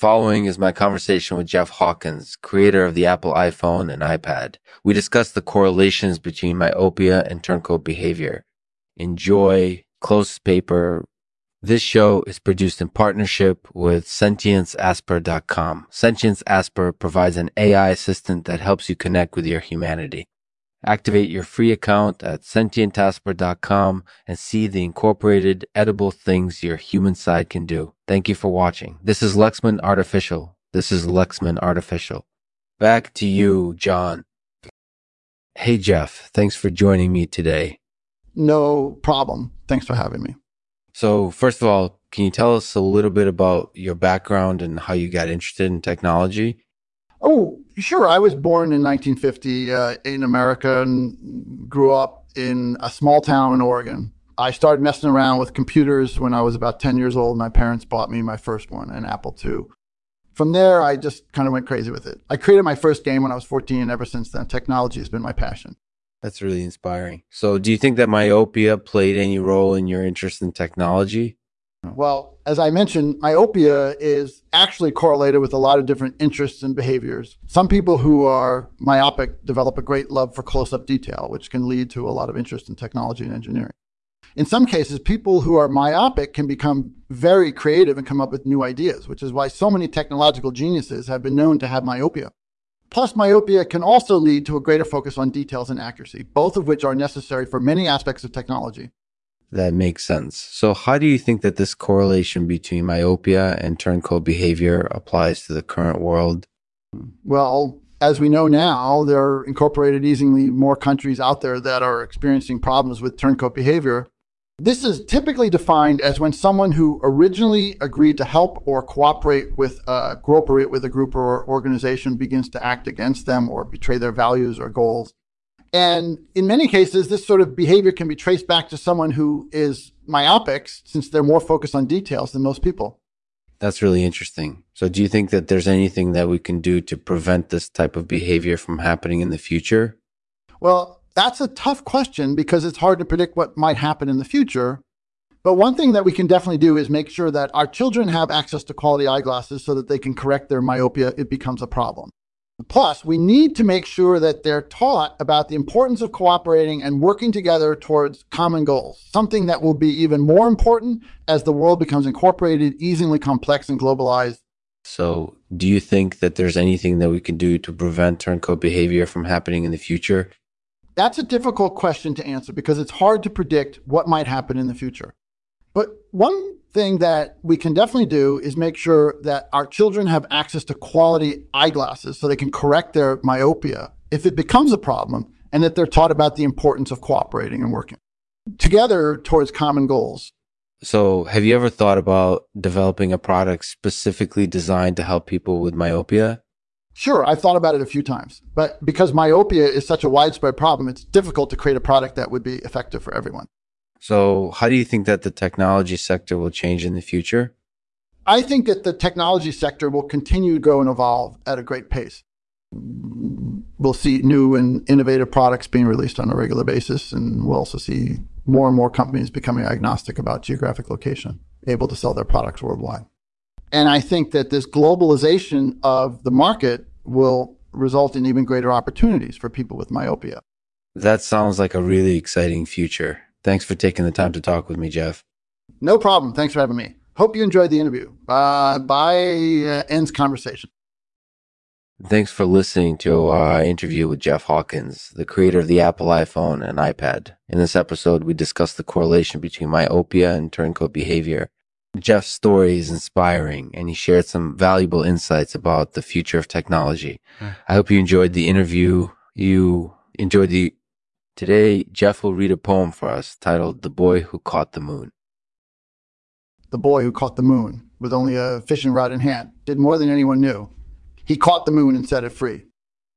following is my conversation with Jeff Hawkins, creator of the Apple iPhone and iPad. We discuss the correlations between myopia and turncoat behavior. Enjoy close paper. This show is produced in partnership with sentienceasper.com. Sentience Asper provides an AI assistant that helps you connect with your humanity. Activate your free account at sentientasper.com and see the incorporated edible things your human side can do. Thank you for watching. This is Lexman Artificial. This is Lexman Artificial. Back to you, John. Hey, Jeff. Thanks for joining me today. No problem. Thanks for having me. So, first of all, can you tell us a little bit about your background and how you got interested in technology? Oh, sure. I was born in 1950 uh, in America and grew up in a small town in Oregon. I started messing around with computers when I was about 10 years old. My parents bought me my first one, an Apple II. From there, I just kind of went crazy with it. I created my first game when I was 14, and ever since then, technology has been my passion. That's really inspiring. So, do you think that myopia played any role in your interest in technology? Well, as I mentioned, myopia is actually correlated with a lot of different interests and behaviors. Some people who are myopic develop a great love for close up detail, which can lead to a lot of interest in technology and engineering. In some cases, people who are myopic can become very creative and come up with new ideas, which is why so many technological geniuses have been known to have myopia. Plus, myopia can also lead to a greater focus on details and accuracy, both of which are necessary for many aspects of technology that makes sense. So, how do you think that this correlation between myopia and turncoat behavior applies to the current world? Well, as we know now, there are incorporated easily more countries out there that are experiencing problems with turncoat behavior. This is typically defined as when someone who originally agreed to help or cooperate with, uh, cooperate with a group or organization begins to act against them or betray their values or goals. And in many cases, this sort of behavior can be traced back to someone who is myopic since they're more focused on details than most people. That's really interesting. So, do you think that there's anything that we can do to prevent this type of behavior from happening in the future? Well, that's a tough question because it's hard to predict what might happen in the future. But one thing that we can definitely do is make sure that our children have access to quality eyeglasses so that they can correct their myopia. It becomes a problem. Plus, we need to make sure that they're taught about the importance of cooperating and working together towards common goals, something that will be even more important as the world becomes incorporated, easily complex, and globalized. So, do you think that there's anything that we can do to prevent turncoat behavior from happening in the future? That's a difficult question to answer because it's hard to predict what might happen in the future. But one thing that we can definitely do is make sure that our children have access to quality eyeglasses so they can correct their myopia if it becomes a problem and that they're taught about the importance of cooperating and working together towards common goals. So, have you ever thought about developing a product specifically designed to help people with myopia? Sure, I've thought about it a few times. But because myopia is such a widespread problem, it's difficult to create a product that would be effective for everyone. So, how do you think that the technology sector will change in the future? I think that the technology sector will continue to grow and evolve at a great pace. We'll see new and innovative products being released on a regular basis, and we'll also see more and more companies becoming agnostic about geographic location, able to sell their products worldwide. And I think that this globalization of the market will result in even greater opportunities for people with myopia. That sounds like a really exciting future. Thanks for taking the time to talk with me, Jeff. No problem. Thanks for having me. Hope you enjoyed the interview. Uh, bye uh, ends conversation. Thanks for listening to our interview with Jeff Hawkins, the creator of the Apple iPhone and iPad. In this episode, we discussed the correlation between myopia and turncoat behavior. Jeff's story is inspiring, and he shared some valuable insights about the future of technology. I hope you enjoyed the interview. You enjoyed the Today, Jeff will read a poem for us titled The Boy Who Caught the Moon. The boy who caught the moon with only a fishing rod in hand did more than anyone knew. He caught the moon and set it free.